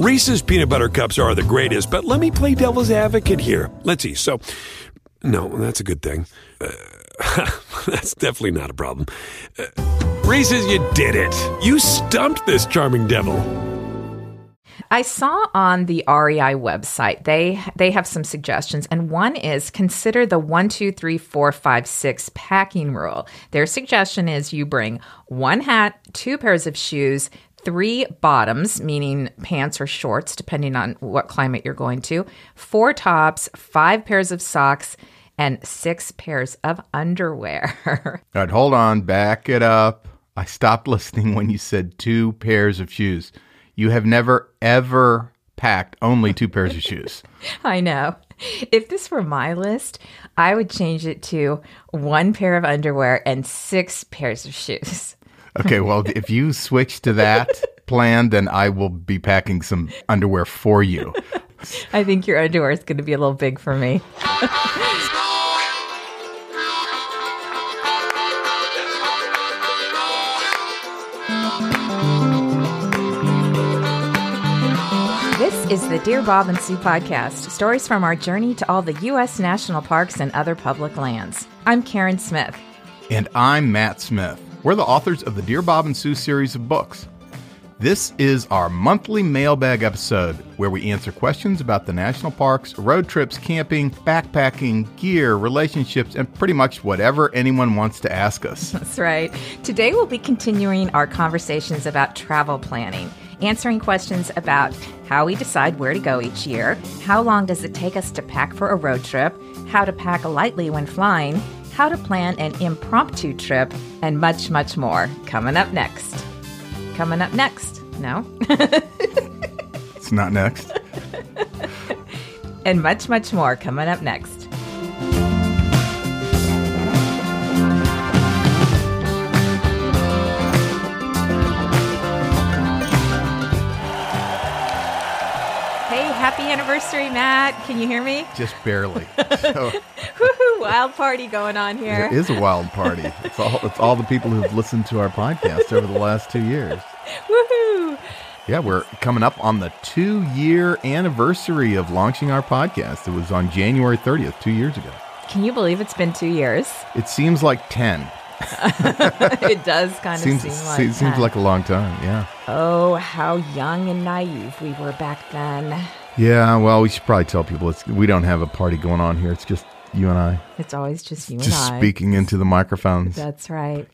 Reese's peanut butter cups are the greatest, but let me play devil's advocate here. Let's see. So, no, that's a good thing. Uh, that's definitely not a problem. Uh, Reese's, you did it. You stumped this charming devil. I saw on the REI website they they have some suggestions, and one is consider the one, two, three, four, five, six packing rule. Their suggestion is you bring one hat, two pairs of shoes, three bottoms, meaning pants or shorts, depending on what climate you're going to, four tops, five pairs of socks, and six pairs of underwear. All right, hold on, back it up. I stopped listening when you said two pairs of shoes. You have never, ever packed only two pairs of shoes. I know. If this were my list, I would change it to one pair of underwear and six pairs of shoes. Okay, well, if you switch to that plan, then I will be packing some underwear for you. I think your underwear is going to be a little big for me. This is the Dear Bob and Sue podcast, stories from our journey to all the U.S. national parks and other public lands. I'm Karen Smith. And I'm Matt Smith. We're the authors of the Dear Bob and Sue series of books. This is our monthly mailbag episode where we answer questions about the national parks, road trips, camping, backpacking, gear, relationships, and pretty much whatever anyone wants to ask us. That's right. Today we'll be continuing our conversations about travel planning, answering questions about how we decide where to go each year, how long does it take us to pack for a road trip, how to pack lightly when flying, how to plan an impromptu trip, and much, much more. Coming up next. Coming up next. No? It's not next. and much, much more coming up next. Anniversary, Matt. Can you hear me? Just barely. So Woohoo, wild party going on here. it is a wild party. It's all, it's all the people who've listened to our podcast over the last two years. Woohoo! Yeah, we're coming up on the two year anniversary of launching our podcast. It was on January 30th, two years ago. Can you believe it's been two years? It seems like 10. it does kind of Seems, seem se- like seems that. like a long time. Yeah. Oh, how young and naive we were back then. Yeah. Well, we should probably tell people it's, we don't have a party going on here. It's just you and I It's always just you just and I. Just speaking into the microphones. That's right.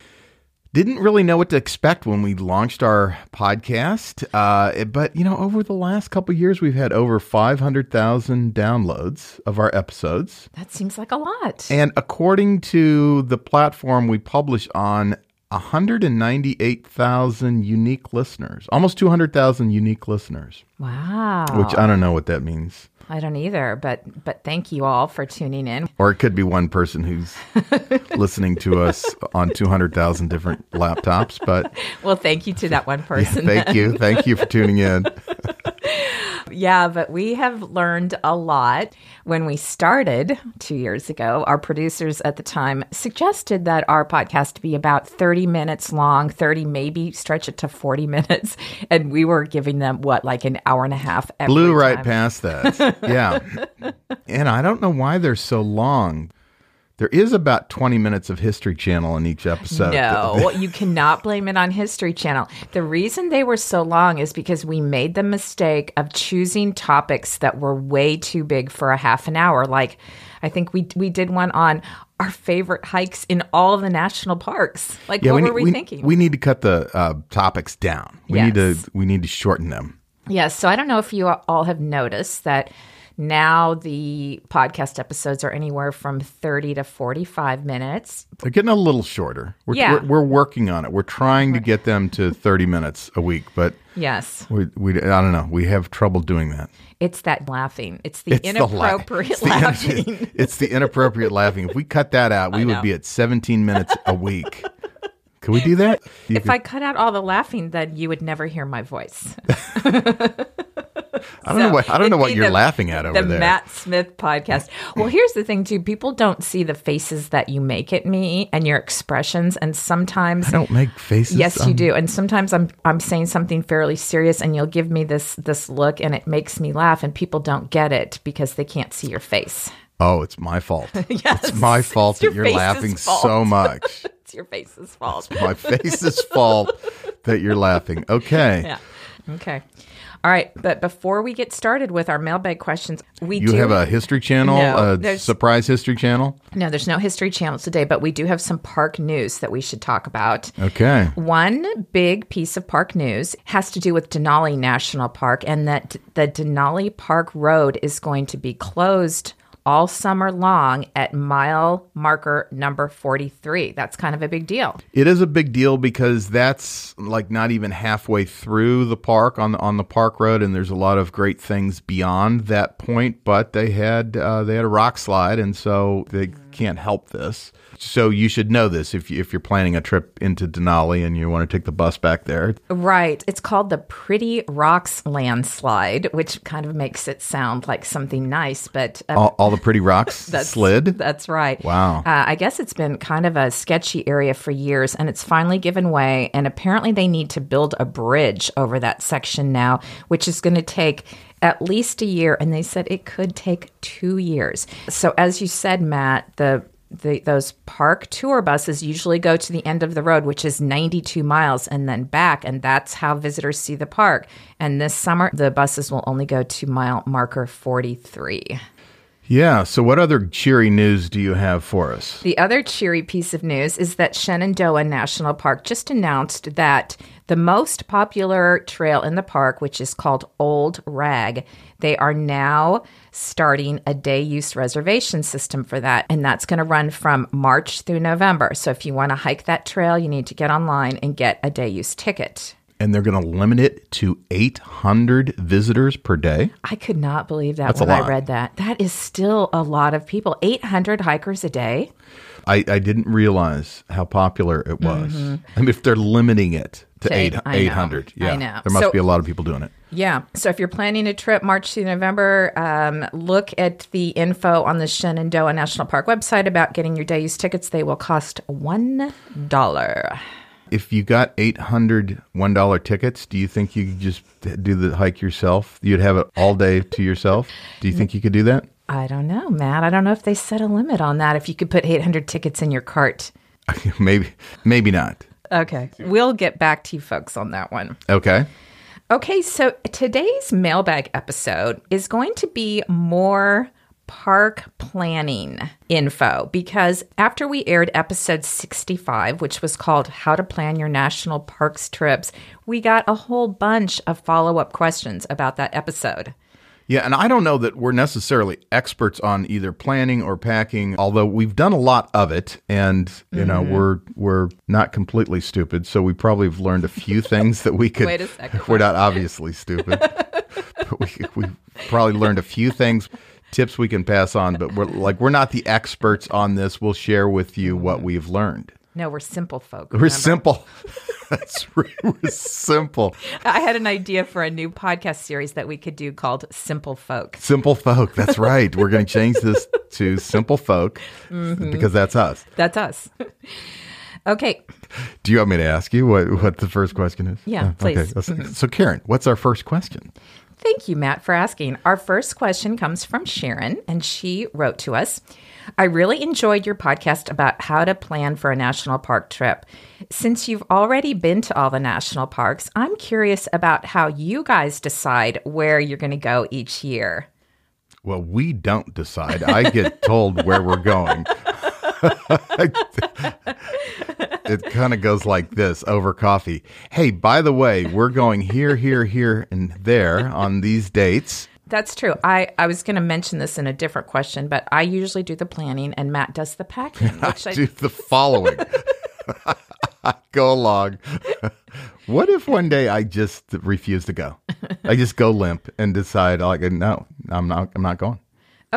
Didn't really know what to expect when we launched our podcast. Uh, but, you know, over the last couple of years, we've had over 500,000 downloads of our episodes. That seems like a lot. And according to the platform we publish on, 198,000 unique listeners, almost 200,000 unique listeners, wow. which I don't know what that means. I don't either, but but thank you all for tuning in. Or it could be one person who's listening to us on 200,000 different laptops. But Well, thank you to that one yeah, person. thank you. Thank you for tuning in. Yeah, but we have learned a lot. When we started two years ago, our producers at the time suggested that our podcast be about 30 minutes long, 30, maybe stretch it to 40 minutes. And we were giving them what, like an hour and a half every Blew right time. past that. Yeah. and I don't know why they're so long. There is about 20 minutes of History Channel in each episode. No, you cannot blame it on History Channel. The reason they were so long is because we made the mistake of choosing topics that were way too big for a half an hour. Like, I think we we did one on our favorite hikes in all the national parks. Like, what were we, we, thinking? We need to cut the uh, topics down. We need to we need to shorten them. Yes. So I don't know if you all have noticed that now the podcast episodes are anywhere from 30 to 45 minutes. They're getting a little shorter. We're, Yeah. we're, we're working on it. We're trying to get them to 30 minutes a week, but Yes. we, we I don't know. We have trouble doing that. It's that laughing. It's the It's the la- inappropriate it's the- laughing. it's the inappropriate laughing. If we cut that out, we would be at 17 minutes a week. Could we do that? You If could- I cut out all the laughing, then you would never hear my voice. I don't know what I don't know what you're the- laughing at over the there. Matt Smith podcast. Well, here's the thing, too. People don't see the faces that you make at me and your expressions, and sometimes I don't make faces. Yes, you do. And sometimes I'm I'm saying something fairly serious and you'll give me this this look and it makes me laugh and people don't get it because they can't see your face. Oh, it's my fault. Yes, it's my fault it's your that you're laughing fault. so much. It's your face's fault. my face's fault that you're laughing. Okay. Yeah. Okay. All right, but before we get started with our mailbag questions, we You do have a history channel, No, a surprise history channel. No, there's no history channel today, but we do have some park news that we should talk about. Okay. One big piece of park news has to do with Denali National Park and that the Denali Park Road is going to be closed all summer long at mile marker number 43. That's kind of a big deal. It is a big deal because that's like not even halfway through the park on the on the park road, and there's a lot of great things beyond that point. But they had uh, they had a rock slide, and so they can't help this. So you should know this if you, if you're planning a trip into Denali and you want to take the bus back there. Right. It's called the Pretty Rocks Landslide, which kind of makes it sound like something nice, but uh, All, all the pretty rocks That's, slid. That's right. Wow. Uh, I guess it's been kind of a sketchy area for years, and it's finally given way. And apparently, they need to build a bridge over that section now, which is going to take at least a year. And they said it could take two years. So, as you said, Matt, the the, those park tour buses usually go to the end of the road, which is 92 miles, and then back. And that's how visitors see the park. And this summer, the buses will only go to mile marker 43. Yeah. So what other cheery news do you have for us? The other cheery piece of news is that Shenandoah National Park just announced that the most popular trail in the park, which is called Old Rag, they are now starting a day use reservation system for that. And that's going to run from March through November. So if you want to hike that trail, you need to get online and get a day use ticket. And they're going to limit it to 800 visitors per day. I could not believe that That's when I read that. That is still a lot of people. 800 hikers a day. I, I didn't realize how popular it was. I mean, if they're limiting it to, Mm-hmm. To eight, eight- I know. 800, yeah, I know. there must So- be a lot of people doing it. Yeah. So if you're planning a trip March to November, um, look at the info on the Shenandoah National Park website about getting your day use tickets. They will cost $1. If you got 800 $1 tickets, do you think you could just do the hike yourself? You'd have it all day to yourself? Do you think you could do that? I don't know, Matt. I don't know if they set a limit on that. If you could put 800 tickets in your cart. maybe, maybe not. Okay. We'll get back to you folks on that one. Okay. Okay, so today's mailbag episode is going to be more park planning info because after we aired episode 65, which was called How to Plan Your National Parks Trips, we got a whole bunch of follow up questions about that episode. Yeah, and I don't know that we're necessarily experts on either planning or packing, although we've done a lot of it, and you know Mm-hmm. we're we're not completely stupid, so we probably have learned a few things that we could. Wait a second. We're not obviously stupid, but we we probably learned a few things, tips we can pass on. But we're like we're not the experts on this. We'll share with you what we've learned. No, we're simple folk. We're simple. That's right. We're simple. I had an idea for a new podcast series that we could do called Simple Folk. Simple folk. That's right. We're going to change this to simple folk Mm-hmm. because that's us. That's us. okay, Do you want me to ask you what, what the first question is? Yeah, Uh, please. Mm-hmm. Okay. So, so, Karen, what's our first question? Thank you, Matt, for asking. Our first question comes from Sharon, and she wrote to us I really enjoyed your podcast about how to plan for a national park trip. Since you've already been to all the national parks, I'm curious about how you guys decide where you're going to go each year. Well, we don't decide. I get told where we're going. it kind of goes like this over coffee. Hey, by the way, we're going here, here, here, and there on these dates. That's true. I, I was going to mention this in a different question, but I usually do the planning and Matt does the packing, which I, Do the following. go along. what if one day I just refuse to go? I just go limp and decide like no, I'm not I'm not going.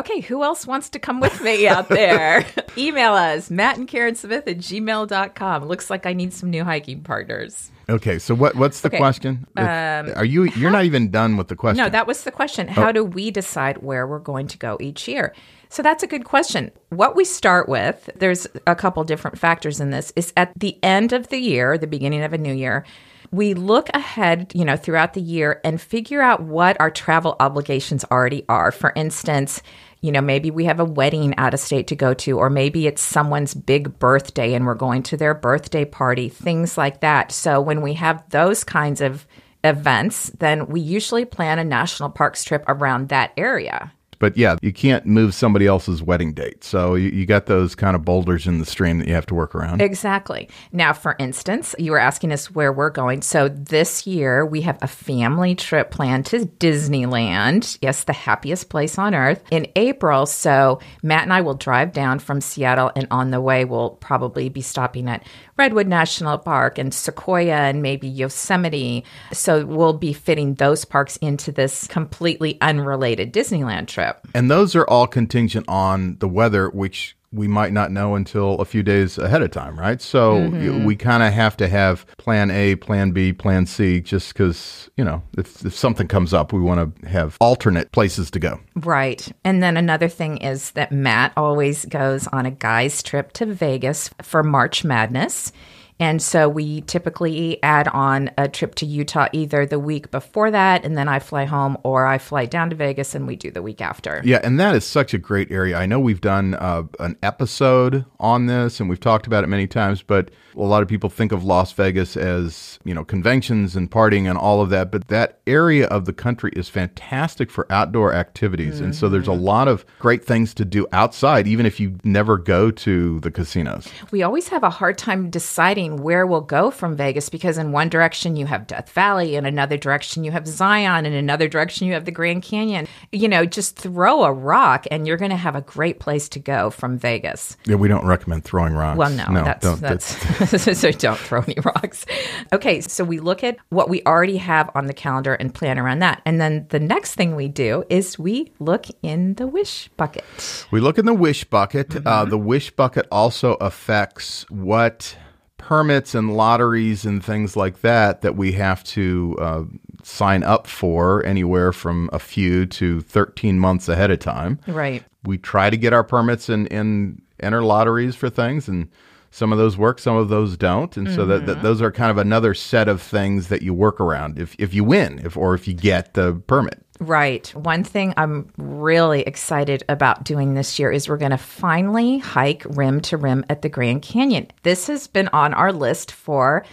Okay, who else wants to come with me out there? Email us, Matt and Karen Smith at gmail.com. Looks like I need some new hiking partners. Okay, so what what's the Okay, question? It's- um, Are you you're not even done with the question? No, that was the question. How oh. do we decide where we're going to go each year? So that's a good question. What we start with, there's a couple different factors in this, is at the end of the year, the beginning of a new year, we look ahead, you know, throughout the year and figure out what our travel obligations already are. For instance, you know, maybe we have a wedding out of state to go to, or maybe it's someone's big birthday and we're going to their birthday party, things like that. So when we have those kinds of events, then we usually plan a national parks trip around that area. But yeah, you can't move somebody else's wedding date. So you, you got those kind of boulders in the stream that you have to work around. Exactly. Now, for instance, you were asking us where we're going. So this year we have a family trip planned to Disneyland. Yes, the happiest place on earth in April. So Matt and I will drive down from Seattle, and on the way, we'll probably be stopping at Redwood National Park and Sequoia and maybe Yosemite. So we'll be fitting those parks into this completely unrelated Disneyland trip. And those are all contingent on the weather, which we might not know until a few days ahead of time, right? So Mm-hmm. we kind of have to have plan A, plan B, plan C, just because, you know, if, if something comes up, we want to have alternate places to go. Right. And then another thing is that Matt always goes on a guy's trip to Vegas for March Madness. And so we typically add on a trip to Utah either the week before that, and then I fly home, or I fly down to Vegas and we do the week after. Yeah, and that is such a great area. I know we've done uh, an episode on this and we've talked about it many times, but a lot of people think of Las Vegas as, you know, conventions and partying and all of that, but that area of the country is fantastic for outdoor activities. And so there's a lot of great things to do outside even if you never go to the casinos. We always have a hard time deciding where we'll go from Vegas because in one direction you have Death Valley, in another direction you have Zion, in another direction you have the Grand Canyon. You know, just throw a rock and you're going to have a great place to go from Vegas. Yeah, we don't recommend throwing rocks. Well, no, that's don't. that's so don't throw any rocks. Okay, so we look at what we already have on the calendar and plan around that, and then the next thing we do is we look in the wish bucket. We look in the wish bucket. Uh, the wish bucket also affects what permits and lotteries and things like that that we have to uh, sign up for anywhere from a few to 13 months ahead of time. Right. We try to get our permits and, and enter lotteries for things and some of those work, some of those don't, and so that, that those are kind of another set of things that you work around if if you win, if or if you get the permit. Right. One thing I'm really excited about doing this year is we're going to finally hike rim to rim at the Grand Canyon. This has been on our list for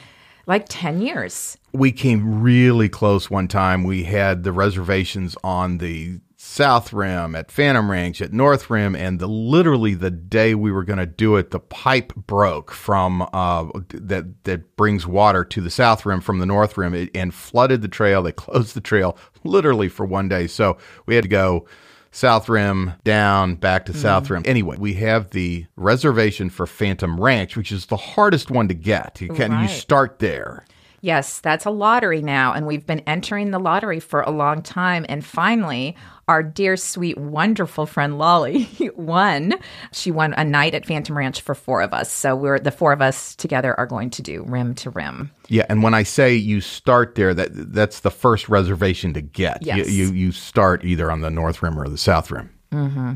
like 10 years. we came really close one time. We had the reservations on the South Rim, at Phantom Ranch, at North Rim, and the literally the day we were going to do it, the pipe broke from uh, that that brings water to the South Rim from the North Rim it, and flooded the trail. They closed the trail literally for one day, so we had to go. South Rim down, back to South mm-hmm. Rim. Anyway, we have the reservation for Phantom Ranch, which is the hardest one to get. You can you start there. Yes, that's a lottery now. And we've been entering the lottery for a long time. And finally, our dear, sweet, wonderful friend Lolly won. She won a night at Phantom Ranch for four of us. So we're the four of us together are going to do rim to rim. Yeah, and when I say you start there, that that's the first reservation to get. Yes. You, you you start either on the North Rim or the South Rim.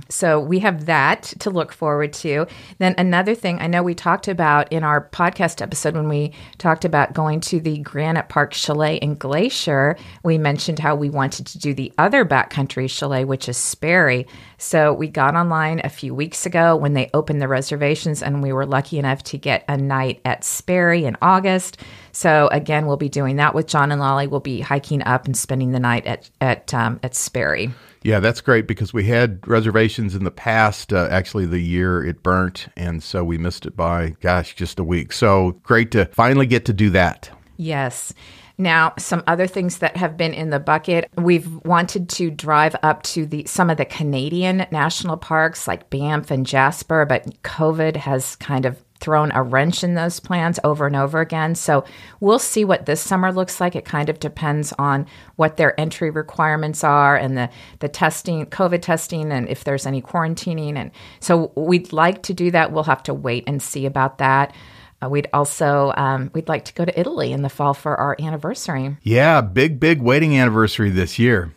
So we have that to look forward to. Then another thing I know we talked about in our podcast episode when we talked about going to the Granite Park Chalet in Glacier, we mentioned how we wanted to do the other backcountry chalet, which is Sperry. So we got online a few weeks ago when they opened the reservations, and we were lucky enough to get a night at Sperry in August. So again, we'll be doing that with John and Lolly. We'll be hiking up and spending the night at at um, at Sperry. Yeah, that's great because we had reservations in the past. Uh, actually, the year it burnt, and so we missed it by gosh, just a week. So great to finally get to do that. Yes. Now, some other things that have been in the bucket. We've wanted to drive up to the some of the Canadian national parks like Banff and Jasper, but COVID has kind of thrown a wrench in those plans over and over again. So we'll see what this summer looks like. It kind of depends on what their entry requirements are and the, the testing, COVID testing, and if there's any quarantining. And so we'd like to do that. We'll have to wait and see about that. Uh, we'd also um, we'd like to go to Italy in the fall for our anniversary. Yeah, big big wedding anniversary this year.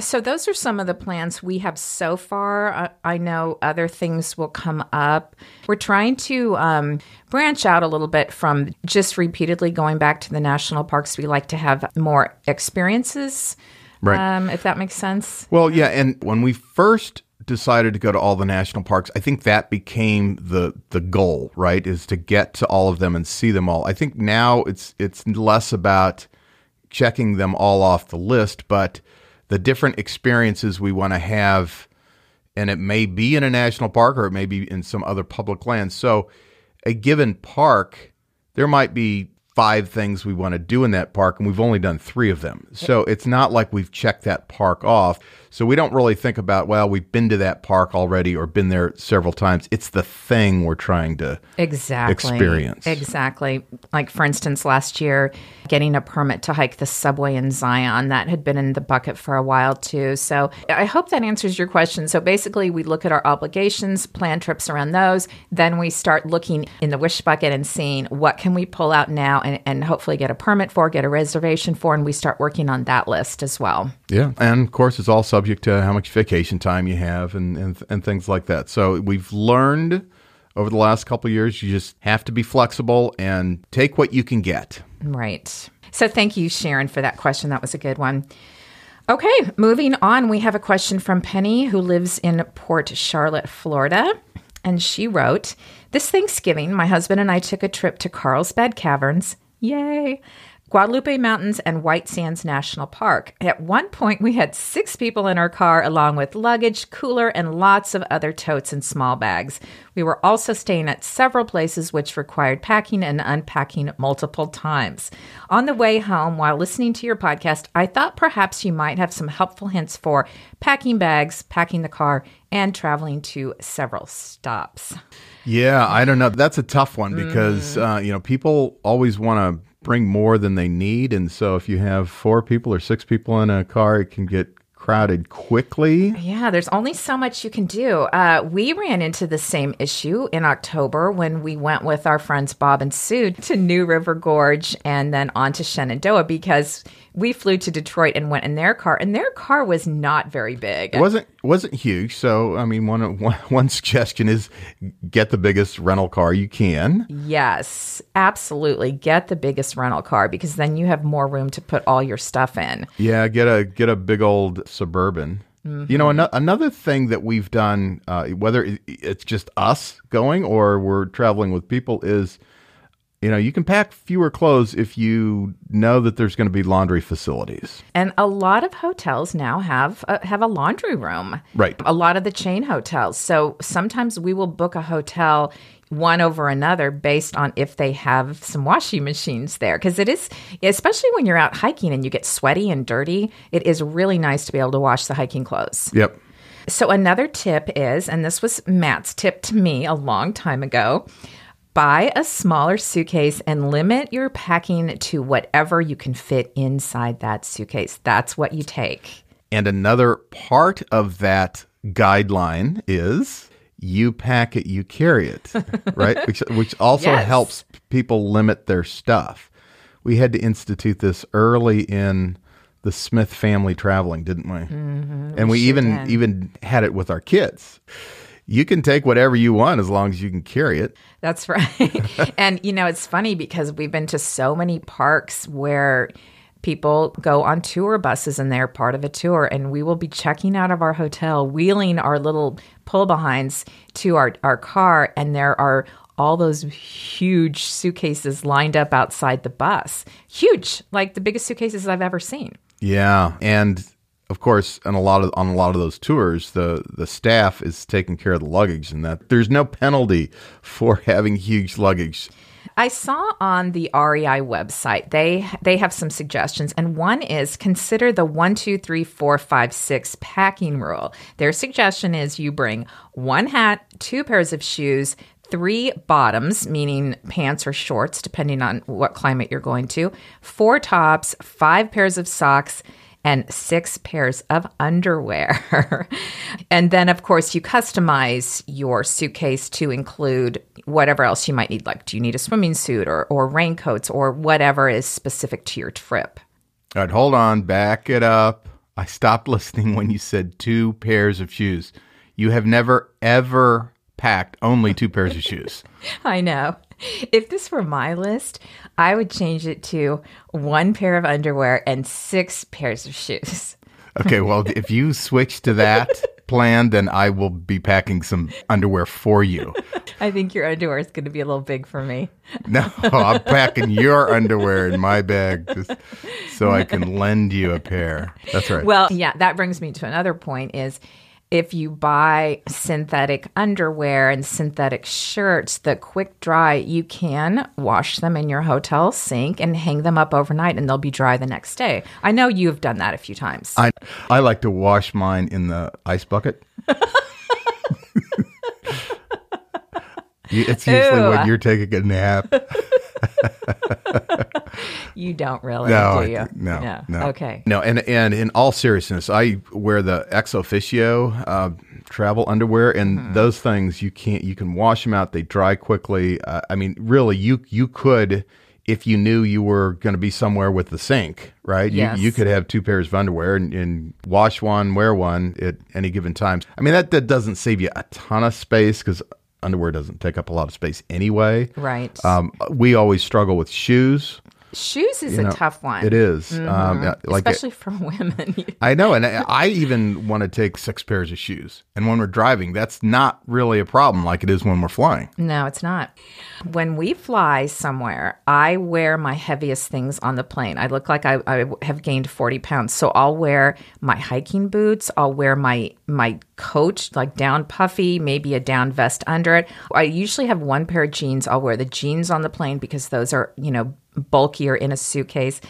So those are some of the plans we have so far. Uh, I know other things will come up. We're trying to um, branch out a little bit from just repeatedly going back to the national parks. We like to have more experiences, Right. um, if that makes sense. Well, yeah, and when we first decided to go to all the national parks, I think that became the the goal, right? Is to get to all of them and see them all. I think now it's it's less about checking them all off the list, but the different experiences we want to have and it may be in a national park or it may be in some other public land. So a given park, there might be five things we want to do in that park and we've only done 3 of them. So it's not like we've checked that park off. So we don't really think about, well, we've been to that park already or been there several times. It's the thing we're trying to Exactly. experience. Exactly. Like, for instance, last year, getting a permit to hike the subway in Zion, that had been in the bucket for a while too. So I hope that answers your question. So basically, we look at our obligations, plan trips around those. Then we start looking in the wish bucket and seeing what can we pull out now and, and hopefully get a permit for, get a reservation for, and we start working on that list as well. Yeah, and of course, it's all subject to how much vacation time you have and and, and things like that. So we've learned over the last couple years, you just have to be flexible and take what you can get. Right. So thank you, Sharon, for that question. That was a good one. Okay, moving on, we have a question from Penny, who lives in Port Charlotte, Florida. And she wrote This Thanksgiving, my husband and I took a trip to Carlsbad Caverns. Yay! Guadalupe Mountains and White Sands National Park. At one point, we had six people in our car, along with luggage, cooler, and lots of other totes and small bags. We were also staying at several places which required packing and unpacking multiple times. On the way home, while listening to your podcast, I thought perhaps you might have some helpful hints for packing bags, packing the car, and traveling to several stops. Yeah, I don't know. That's a tough one because uh, you know people always want to bring more than they need, and so if you have four people or six people in a car, it can get crowded quickly. Yeah, there's only so much you can do. Uh, we ran into the same issue in October when we went with our friends Bob and Sue to New River Gorge and then on to Shenandoah because we flew to Detroit and went in their car, and their car was not very big. It wasn't wasn't huge, so I mean, one one one suggestion is get the biggest rental car you can. Yes, absolutely. Get the biggest rental car because then you have more room to put all your stuff in. Yeah, get a get a big old suburban. You know, ano- another thing that we've done, uh, whether it- it's just us going or we're traveling with people, is you know you can pack fewer clothes if you know that there's going to be laundry facilities. And a lot of hotels now have a, have a laundry room. Right. A lot of the chain hotels. So sometimes we will book a hotel one over another based on if they have some washing machines there because it is especially when you're out hiking and you get sweaty and dirty it is really nice to be able to wash the hiking clothes Yep. so another tip is, and this was Matt's tip to me a long time ago, buy a smaller suitcase and limit your packing to whatever you can fit inside that suitcase. That's what you take. And another part of that guideline is you pack it, you carry it, right? Which, which also Yes. helps people limit their stuff. We had to institute this early in the Smith family traveling, didn't we? Mm-hmm, and we, sure even did. even had it with our kids. You can take whatever you want as long as you can carry it. That's right. and you know, it's funny because we've been to so many parks where people go on tour buses and they're part of a tour and we will be checking out of our hotel, wheeling our little pull behinds to our, our car and there are all those huge suitcases lined up outside the bus. Huge, like the biggest suitcases I've ever seen. Yeah, and of course, on a lot of on a lot of those tours, the the staff is taking care of the luggage, and that there's no penalty for having huge luggage. I saw on the REI website they they have some suggestions, and one is consider the one two three four five six packing rule. Their suggestion is you bring one hat, two pairs of shoes, three bottoms, meaning pants or shorts, depending on what climate you're going to, four tops, five pairs of socks. And six pairs of underwear. and then, of course, you customize your suitcase to include whatever else you might need. Like, do you need a swimming suit or, or raincoats or whatever is specific to your trip? All right, hold on, back it up. I stopped listening when you said two pairs of shoes. You have never, ever packed only two pairs of shoes. I know. If this were my list, I would change it to one pair of underwear and six pairs of shoes. Okay, well, if you switch to that plan, then I will be packing some underwear for you. I think your underwear is going to be a little big for me. No, I'm packing your underwear in my bag just so I can lend you a pair. That's right. Well, yeah, that brings me to another point is if you buy synthetic underwear and synthetic shirts that quick dry, you can wash them in your hotel sink and hang them up overnight and they'll be dry the next day. I know you've done that a few times. I I like to wash mine in the ice bucket. it's usually Ew. when you're taking a nap. you don't really, No, do you? I- no, no. Okay. No, and and in all seriousness, I wear the ExOfficio uh, travel underwear, and Mm-hmm. those things you can't you can wash them out; they dry quickly. Uh, I mean, really, you you could if you knew you were going to be somewhere with the sink, right? Yes. You you could have two pairs of underwear and, and wash one, wear one at any given time. I mean, that that doesn't save you a ton of space because underwear doesn't take up a lot of space anyway. Right. Um, we always struggle with shoes. Shoes is know, a tough one. It is. Um, like Mm-hmm. Especially for women. I know, and I, I even want to take six pairs of shoes. And when we're driving, that's not really a problem like it is when we're flying. No, it's not. When we fly somewhere, I wear my heaviest things on the plane. I look like I, I have gained 40 pounds. So I'll wear my hiking boots. I'll wear my, my coat, like down puffy, maybe a down vest under it. I usually have one pair of jeans. I'll wear the jeans on the plane because those are, you know, bulkier in a suitcase.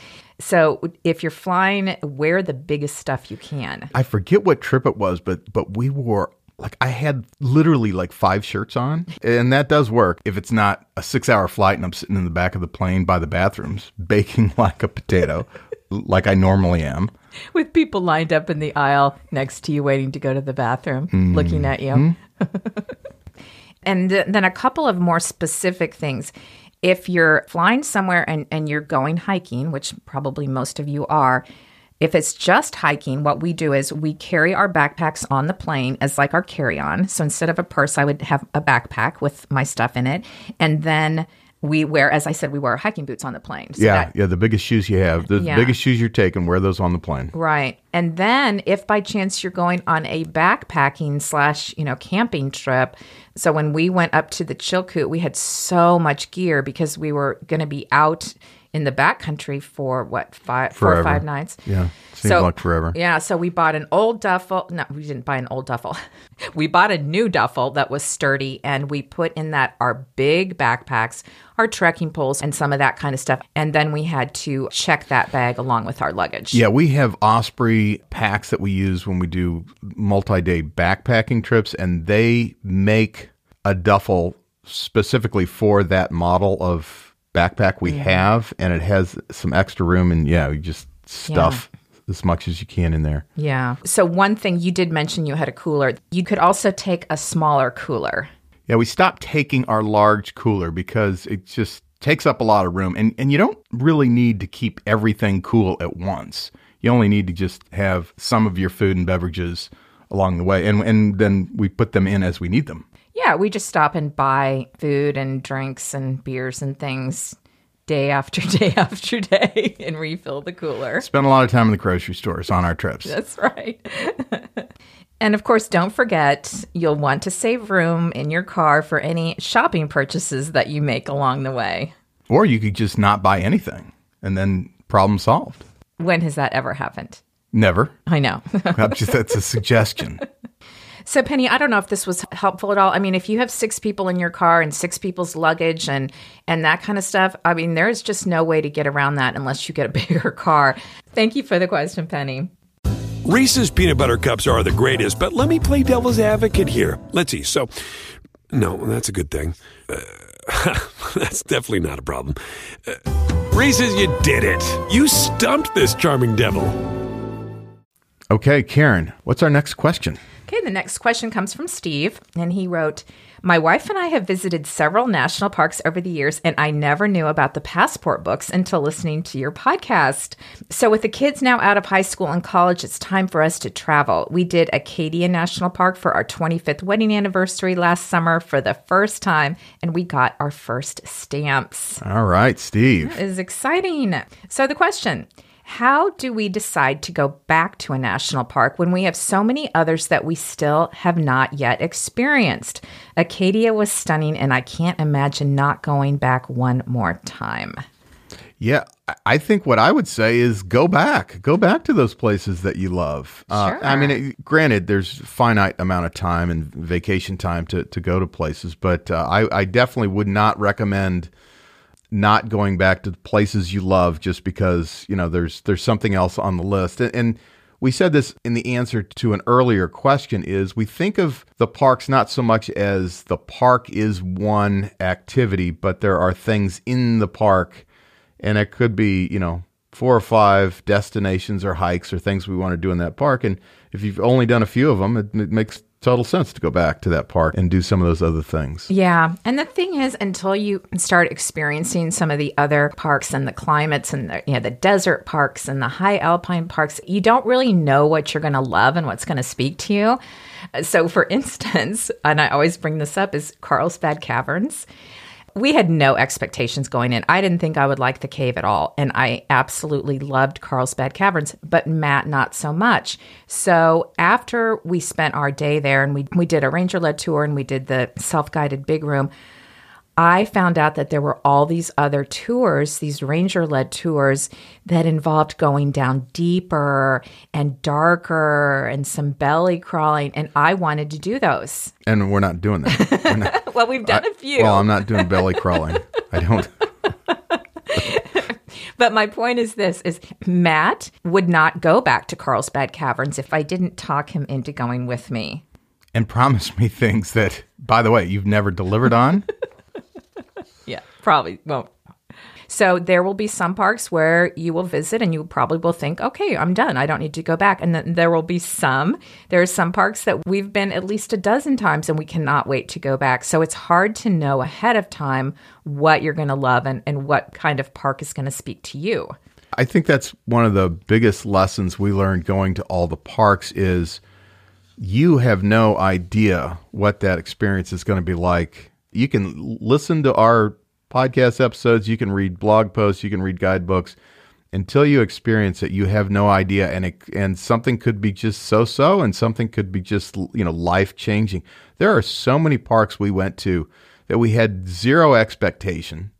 So if you're flying, wear the biggest stuff you can. I forget what trip it was, but but we wore like I had literally like five shirts on, and that does work if it's not a six-hour flight and I'm sitting in the back of the plane by the bathrooms baking like a potato, like I normally am. With people lined up in the aisle next to you waiting to go to the bathroom, looking at you. Mm-hmm. and th- then a couple of more specific things. If you're flying somewhere and, and you're going hiking, which probably most of you are, if it's just hiking, what we do is we carry our backpacks on the plane as like our carry on. So instead of a purse, I would have a backpack with my stuff in it. And then we wear, as I said, we wear hiking boots on the plane. So yeah, that- yeah. The biggest shoes you have, the Yeah. biggest shoes you're taking, wear those on the plane. Right. And then if by chance you're going on a backpacking slash, you know, camping trip. So when we went up to the Chilkoot, we had so much gear because we were going to be out in the backcountry for what, five, four or five nights. Yeah, seems like forever. Yeah. So we bought an old duffel. No, we didn't buy an old duffel. we bought a new duffel that was sturdy and we put in that our big backpacks, our trekking poles, and some of that kind of stuff. And then we had to check that bag along with our luggage. Yeah, we have Osprey packs that we use when we do multi-day backpacking trips, and they make a duffel specifically for that model of backpack we have, and it has some extra room, and yeah, you just stuff as much as you can in there. Yeah. So one thing you did mention you had a cooler. You could also take a smaller cooler. Yeah, we stopped taking our large cooler because it just takes up a lot of room, and and you don't really need to keep everything cool at once. You only need to just have some of your food and beverages along the way, and and then we put them in as we need them. Yeah, we just stop and buy food and drinks and beers and things day after day after day and refill the cooler. Spend a lot of time in the grocery stores on our trips. That's right. and of course, don't forget you'll want to save room in your car for any shopping purchases that you make along the way. Or you could just not buy anything, and then problem solved. When has that ever happened? Never. I know. Just that's a suggestion. So, Penny, I don't know if this was helpful at all. I mean, if you have six people in your car and six people's luggage and and that kind of stuff, I mean, there's just no way to get around that unless you get a bigger car. Thank you for the question, Penny. Reese's peanut butter cups are the greatest, but let me play devil's advocate here. Let's see. So, no, that's a good thing. Uh, that's definitely not a problem. Uh, Reese's, you did it. You stumped this charming devil. Okay, Karen, what's our next question? Okay, the next question comes from Steve, and he wrote My wife and I have visited several national parks over the years, and I never knew about the passport books until listening to your podcast. So, with the kids now out of high school and college, it's time for us to travel. We did Acadia National Park for our 25th wedding anniversary last summer for the first time, and we got our first stamps. All right, Steve. It is exciting. So, the question how do we decide to go back to a national park when we have so many others that we still have not yet experienced? Acadia was stunning, and I can't imagine not going back one more time. Yeah, I- think what I would say is go back, go back to those places that you love. Uh, I mean, it, granted, there's finite amount of time and vacation time to, to go to places, but uh, I, I definitely would not recommend not going back to places you love just because you know there's there's something else on the list. And, and we said this in the answer to an earlier question is we think of the parks not so much as the park is one activity, but there are things in the park and it could be you know four or five destinations or hikes or things we want to do in that park and if you've only done a few of them it, it makes total sense to go back to that park and do some of those other things Yeah. And the thing is, until you start experiencing some of the other parks and the climates and the, you know, the desert parks and the high alpine parks, you don't really know what you're going to love and what's going to speak to you. So, for instance, and I always bring this up, is Carlsbad Caverns. We had no expectations going in. I didn't think I would like the cave at all. And I absolutely loved Carlsbad Caverns, but Matt not so much. So after we spent our day there and we, we did a ranger led tour and we did the self guided big room, I found out that there were all these other tours, these ranger led tours that involved going down deeper and darker and some belly crawling. And I wanted to do those. and we're not doing that not- Well, we've done a few. Well, I'm not doing belly crawling. I don't. But my point is this is Matt would not go back to Carlsbad Caverns if I didn't talk him into going with me. And promise me things that, by the way, you've never delivered on. Probably won't. So there will be some parks where you will visit and you probably will think, okay, I'm done. I don't need to go back. And then there will be some, there are some parks that we've been at least a dozen times and we cannot wait to go back. So it's hard to know ahead of time what you're going to love and, and what kind of park is going to speak to you. I think that's one of the biggest lessons we learned going to all the parks is you have no idea what that experience is going to be like. You can listen to our podcast episodes, you can read blog posts, you can read guidebooks. Until you experience it, you have no idea, and it, and something could be just so so, and something could be just you know life changing. There are so many parks we went to that we had zero expectation,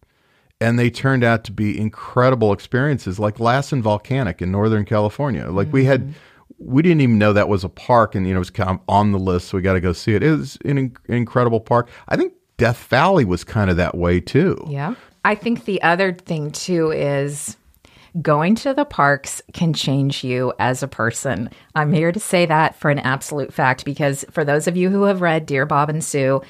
and they turned out to be incredible experiences like Lassen Volcanic in Northern California. Like we had, mm-hmm. we didn't even know that was a park, and you know it was kind of on the list, so we got to go see it. It was an in- incredible park. I think Death Valley was kind of that way too. Yeah. I think the other thing too is going to the parks can change you as a person. I'm here to say that for an absolute fact because for those of you who have read Dear Bob and Sue,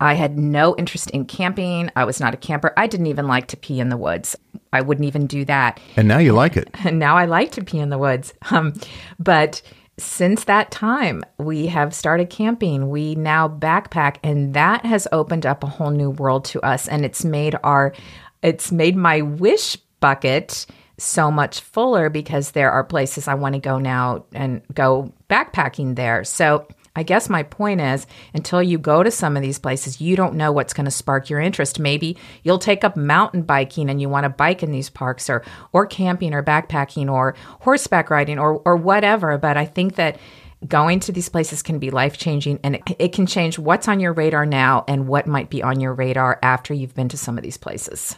I had no interest in camping. I was not a camper. I didn't even like to pee in the woods. I wouldn't even do that. And now you like it. And now I like to pee in the woods. Um, but since that time, we have started camping. We now backpack, and that has opened up a whole new world to us. And it's made our, it's made my wish bucket so much fuller because there are places I want to go now and go backpacking there. So I guess my point is until you go to some of these places, you don't know what's going to spark your interest. Maybe you'll take up mountain biking and you want to bike in these parks or or camping or backpacking or horseback riding or or whatever, but I think that going to these places can be life-changing and it, it can change what's on your radar now and what might be on your radar after you've been to some of these places.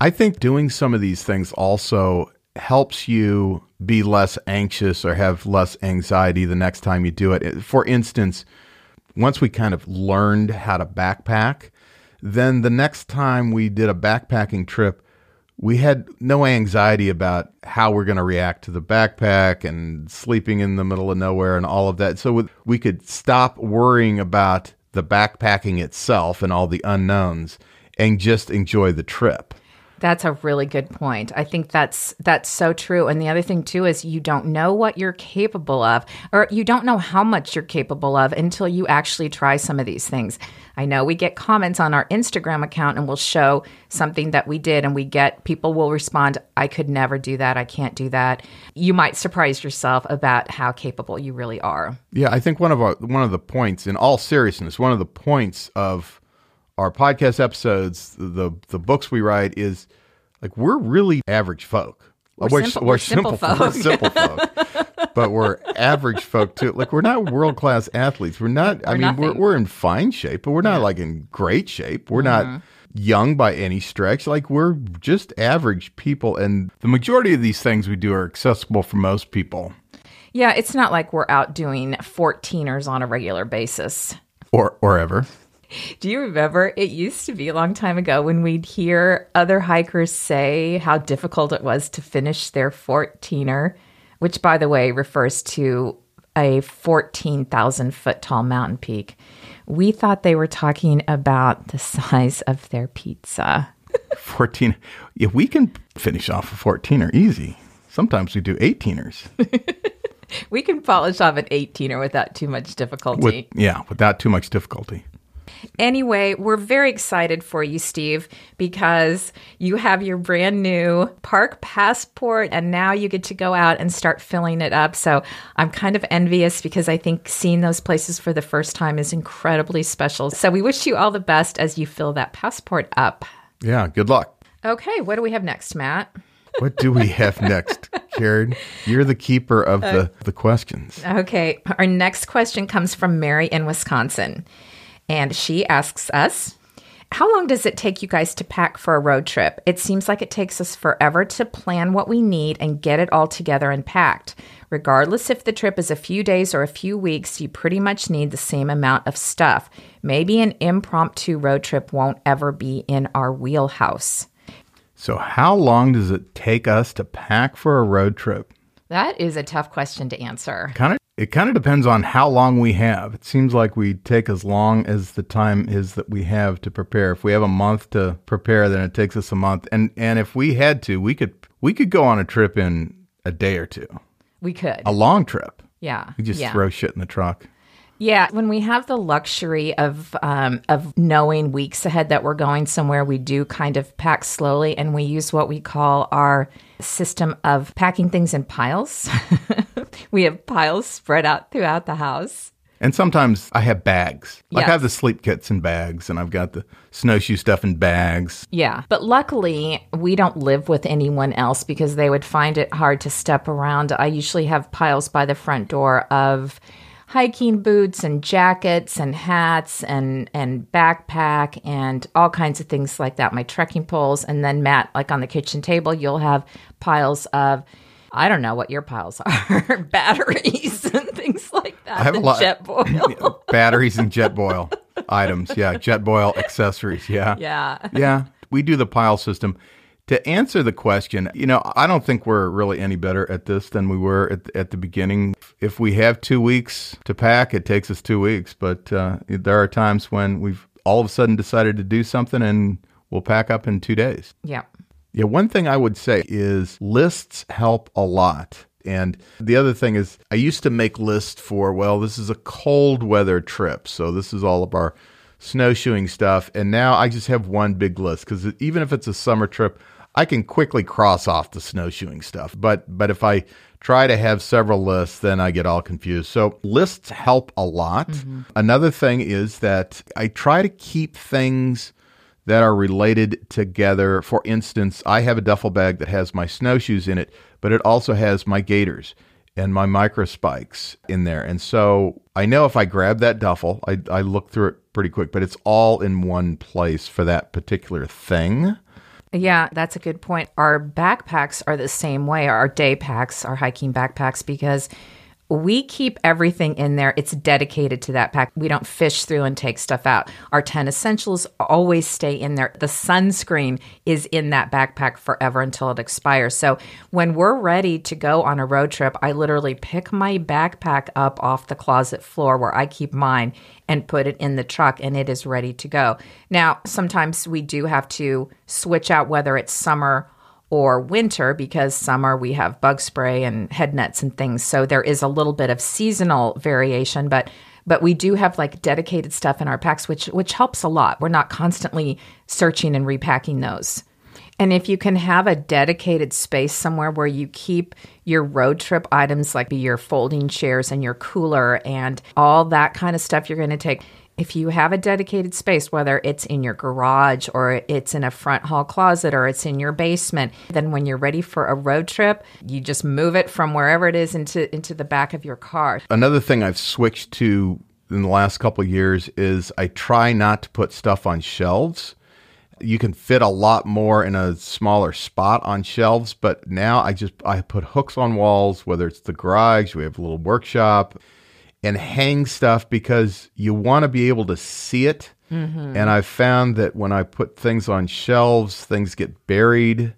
I think doing some of these things also helps you be less anxious or have less anxiety the next time you do it. For instance, once we kind of learned how to backpack, then the next time we did a backpacking trip, we had no anxiety about how we're going to react to the backpack and sleeping in the middle of nowhere and all of that. So we could stop worrying about the backpacking itself and all the unknowns and just enjoy the trip. That's a really good point. I think that's that's so true. And the other thing too is you don't know what you're capable of or you don't know how much you're capable of until you actually try some of these things. I know we get comments on our Instagram account and we'll show something that we did and we get people will respond, I could never do that. I can't do that. You might surprise yourself about how capable you really are. Yeah, I think one of our one of the points in all seriousness, one of the points of our podcast episodes, the the books we write is like we're really average folk. We're, simple, we're, we're simple, folk. We're simple folk. but we're average folk too. Like we're not world class athletes. We're not. We're I mean, we're we're in fine shape, but we're not yeah. like in great shape. We're mm-hmm. not young by any stretch. Like we're just average people, and the majority of these things we do are accessible for most people. Yeah, it's not like we're out doing 14ers on a regular basis. Or or ever. Do you remember? It used to be a long time ago when we'd hear other hikers say how difficult it was to finish their 14er, which, by the way, refers to a 14,000 foot tall mountain peak. We thought they were talking about the size of their pizza. 14. Yeah, we can finish off a 14er easy. Sometimes we do 18ers. we can polish off an 18er without too much difficulty. With, yeah, without too much difficulty. Anyway, we're very excited for you, Steve, because you have your brand new park passport and now you get to go out and start filling it up. So I'm kind of envious because I think seeing those places for the first time is incredibly special. So we wish you all the best as you fill that passport up. Yeah, good luck. Okay, what do we have next, Matt? what do we have next, Karen? You're the keeper of the, uh, the questions. Okay. Our next question comes from Mary in Wisconsin. And she asks us, how long does it take you guys to pack for a road trip? It seems like it takes us forever to plan what we need and get it all together and packed. Regardless if the trip is a few days or a few weeks, you pretty much need the same amount of stuff. Maybe an impromptu road trip won't ever be in our wheelhouse. So, how long does it take us to pack for a road trip? That is a tough question to answer. Kind of it kind of depends on how long we have. It seems like we take as long as the time is that we have to prepare. If we have a month to prepare, then it takes us a month. And and if we had to, we could we could go on a trip in a day or two. We could. A long trip. Yeah. We just yeah. throw shit in the truck. Yeah, when we have the luxury of um, of knowing weeks ahead that we're going somewhere, we do kind of pack slowly, and we use what we call our system of packing things in piles. we have piles spread out throughout the house. And sometimes I have bags. Like yes. I have the sleep kits in bags, and I've got the snowshoe stuff in bags. Yeah. But luckily, we don't live with anyone else because they would find it hard to step around. I usually have piles by the front door of hiking boots and jackets and hats and and backpack and all kinds of things like that my trekking poles and then matt like on the kitchen table you'll have piles of I don't know what your piles are batteries and things like that. I have a lot Jetboil batteries and Jetboil items. Yeah, Jetboil accessories. Yeah, yeah, yeah. We do the pile system to answer the question, you know, I don't think we're really any better at this than we were at, at the beginning. If we have two weeks to pack, it takes us two weeks. But uh, there are times when we've all of a sudden decided to do something and we'll pack up in two days. Yeah. Yeah. One thing I would say is lists help a lot. And the other thing is, I used to make lists for, well, this is a cold weather trip. So this is all of our snowshoeing stuff. And now I just have one big list because even if it's a summer trip, I can quickly cross off the snowshoeing stuff. But but if I try to have several lists, then I get all confused. So lists help a lot. Mm-hmm. Another thing is that I try to keep things that are related together. For instance, I have a duffel bag that has my snowshoes in it, but it also has my gaiters and my micro spikes in there. And so I know if I grab that duffel, I, I look through it pretty quick, but it's all in one place for that particular thing. Yeah, that's a good point. Our backpacks are the same way. Our day packs, our hiking backpacks, because we keep everything in there. It's dedicated to that pack. We don't fish through and take stuff out. Our 10 essentials always stay in there. The sunscreen is in that backpack forever until it expires. So when we're ready to go on a road trip, I literally pick my backpack up off the closet floor where I keep mine and put it in the truck and it is ready to go. Now, sometimes we do have to switch out whether it's summer or winter because summer we have bug spray and head nets and things. So there is a little bit of seasonal variation, but but we do have like dedicated stuff in our packs which which helps a lot. We're not constantly searching and repacking those. And if you can have a dedicated space somewhere where you keep your road trip items like your folding chairs and your cooler and all that kind of stuff you're going to take if you have a dedicated space, whether it's in your garage or it's in a front hall closet or it's in your basement, then when you're ready for a road trip, you just move it from wherever it is into into the back of your car. Another thing I've switched to in the last couple years is I try not to put stuff on shelves. You can fit a lot more in a smaller spot on shelves, but now I just I put hooks on walls, whether it's the garage, we have a little workshop and hang stuff because you want to be able to see it. Mm-hmm. And I've found that when I put things on shelves, things get buried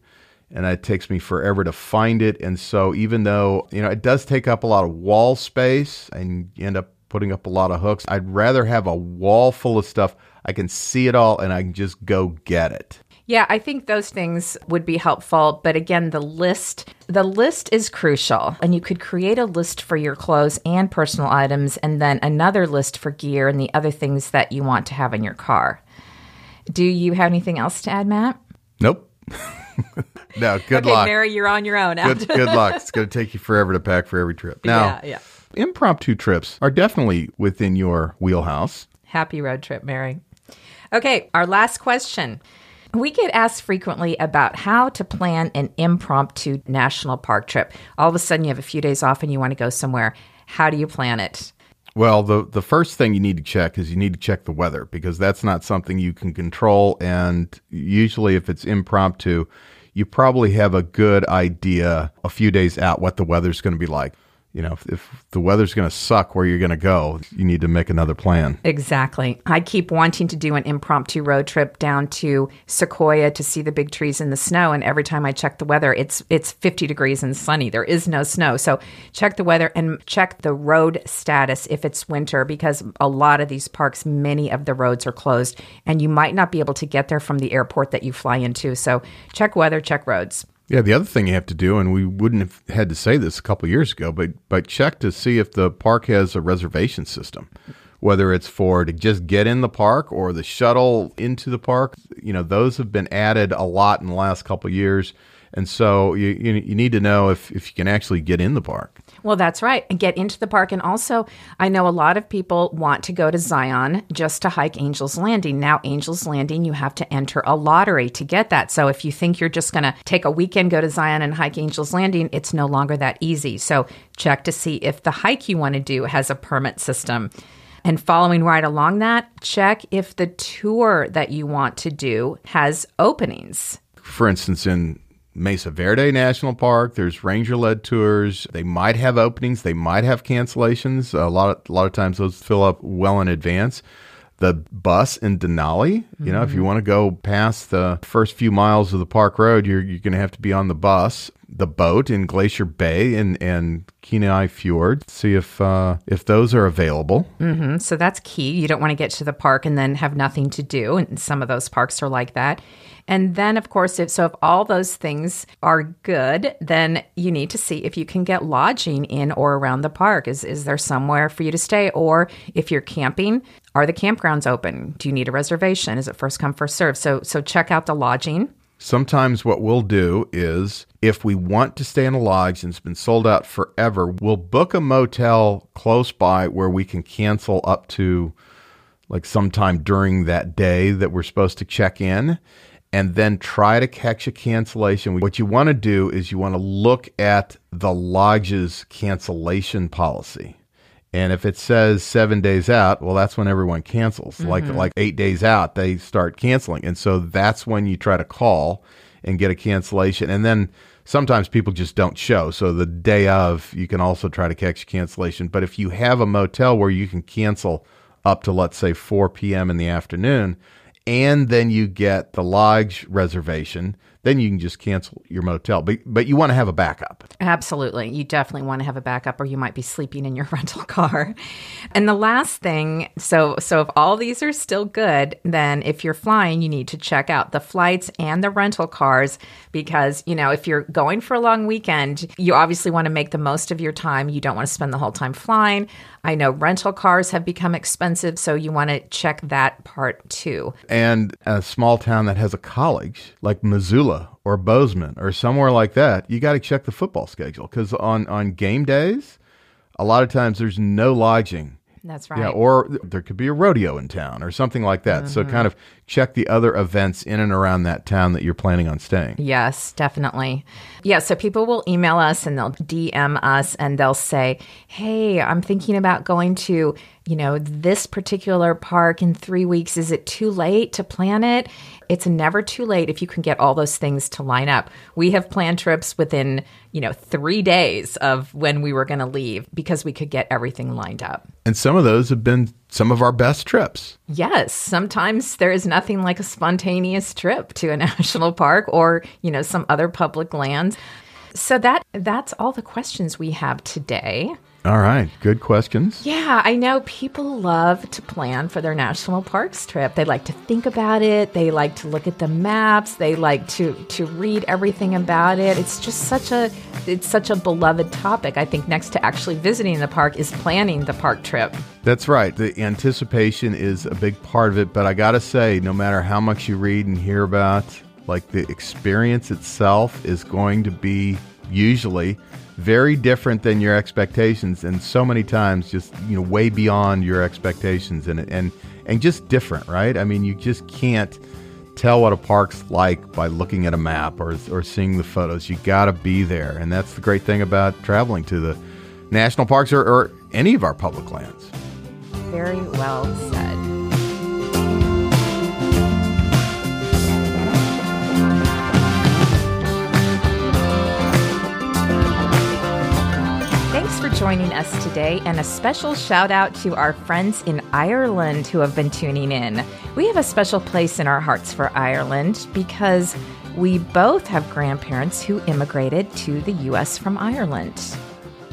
and it takes me forever to find it. And so even though, you know, it does take up a lot of wall space and you end up putting up a lot of hooks, I'd rather have a wall full of stuff. I can see it all and I can just go get it. Yeah, I think those things would be helpful, but again, the list the list is crucial. And you could create a list for your clothes and personal items and then another list for gear and the other things that you want to have in your car. Do you have anything else to add, Matt? Nope. no, good okay, luck. Mary, you're on your own. Good, good luck. It's going to take you forever to pack for every trip. Now, yeah, yeah. impromptu trips are definitely within your wheelhouse. Happy road trip, Mary. Okay, our last question. We get asked frequently about how to plan an impromptu national park trip. All of a sudden, you have a few days off and you want to go somewhere. How do you plan it? Well, the the first thing you need to check is you need to check the weather because that's not something you can control. And usually, if it's impromptu, you probably have a good idea a few days out what the weather's going to be like you know, if, if the weather's going to suck where you're going to go, you need to make another plan. Exactly. I keep wanting to do an impromptu road trip down to Sequoia to see the big trees in the snow. And every time I check the weather, it's it's 50 degrees and sunny. There is no snow. So check the weather and check the road status if it's winter, because a lot of these parks, many of the roads are closed, and you might not be able to get there from the airport that you fly into. So check weather, check roads. Yeah, the other thing you have to do, and we wouldn't have had to say this a couple years ago, but but check to see if the park has a reservation system, whether it's for to just get in the park or the shuttle into the park. You know, those have been added a lot in the last couple years, and so you, you you need to know if if you can actually get in the park. Well, that's right. And get into the park. And also, I know a lot of people want to go to Zion just to hike Angel's Landing. Now, Angel's Landing, you have to enter a lottery to get that. So if you think you're just going to take a weekend, go to Zion and hike Angel's Landing, it's no longer that easy. So check to see if the hike you want to do has a permit system. And following right along that, check if the tour that you want to do has openings. For instance, in Mesa Verde National Park. There's ranger led tours. They might have openings. They might have cancellations. A lot of, a lot of times those fill up well in advance. The bus in Denali, mm-hmm. you know, if you mm-hmm. want to go past the first few miles of the park road, you're, you're going to have to be on the bus. The boat in Glacier Bay and, and Kenai Fjord. See if uh, if those are available. Mm-hmm. So that's key. You don't want to get to the park and then have nothing to do. And some of those parks are like that. And then, of course, if so, if all those things are good, then you need to see if you can get lodging in or around the park. Is is there somewhere for you to stay? Or if you're camping, are the campgrounds open? Do you need a reservation? Is it first come first serve? So so check out the lodging. Sometimes what we'll do is if we want to stay in a lodge and it's been sold out forever, we'll book a motel close by where we can cancel up to like sometime during that day that we're supposed to check in and then try to catch a cancellation. What you want to do is you want to look at the lodge's cancellation policy. And if it says seven days out, well, that's when everyone cancels. Mm-hmm. Like like eight days out, they start canceling, and so that's when you try to call and get a cancellation. And then sometimes people just don't show. So the day of, you can also try to catch a cancellation. But if you have a motel where you can cancel up to, let's say, 4 p.m. in the afternoon, and then you get the lodge reservation, then you can just cancel your motel. But but you want to have a backup. Absolutely. You definitely want to have a backup or you might be sleeping in your rental car. And the last thing, so so if all these are still good, then if you're flying, you need to check out the flights and the rental cars because, you know, if you're going for a long weekend, you obviously want to make the most of your time. You don't want to spend the whole time flying. I know rental cars have become expensive, so you want to check that part too. And a small town that has a college like Missoula or Bozeman or somewhere like that, you got to check the football schedule because on, on game days, a lot of times there's no lodging. That's right. Yeah, or there could be a rodeo in town or something like that. So kind mm-hmm. of check the other events in and around that town that you're planning on staying. Yes, definitely. Yeah, so people will email us and they'll DM us and they'll say, "Hey, I'm thinking about going to, you know, this particular park in 3 weeks. Is it too late to plan it?" It's never too late if you can get all those things to line up. We have planned trips within, you know, 3 days of when we were going to leave because we could get everything lined up. And some of those have been some of our best trips. Yes, sometimes there is nothing like a spontaneous trip to a national park or, you know, some other public lands. So that that's all the questions we have today. All right, good questions. Yeah, I know people love to plan for their national parks trip. They like to think about it, they like to look at the maps, they like to to read everything about it. It's just such a it's such a beloved topic. I think next to actually visiting the park is planning the park trip. That's right. The anticipation is a big part of it, but I got to say no matter how much you read and hear about, like the experience itself is going to be usually very different than your expectations and so many times just you know way beyond your expectations and and and just different right? I mean you just can't tell what a park's like by looking at a map or or seeing the photos. You got to be there and that's the great thing about traveling to the national parks or, or any of our public lands. Very well said. Joining us today, and a special shout out to our friends in Ireland who have been tuning in. We have a special place in our hearts for Ireland because we both have grandparents who immigrated to the U.S. from Ireland.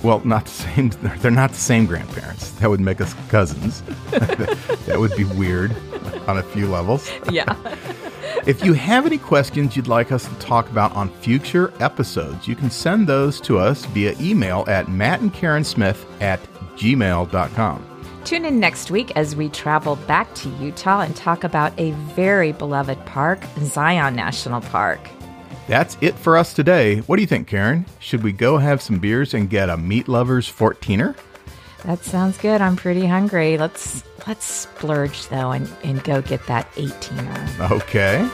well not the same they're not the same grandparents that would make us cousins that would be weird on a few levels Yeah. If you have any questions you'd like us to talk about on future episodes, you can send those to us via email at mattandkarensmith at gmail.com. Tune in next week as we travel back to Utah and talk about a very beloved park, Zion National Park. That's it for us today. What do you think, Karen? Should we go have some beers and get a meat lovers 14er? That sounds good. I'm pretty hungry. Let's let's splurge though and, and go get that 18er. Okay.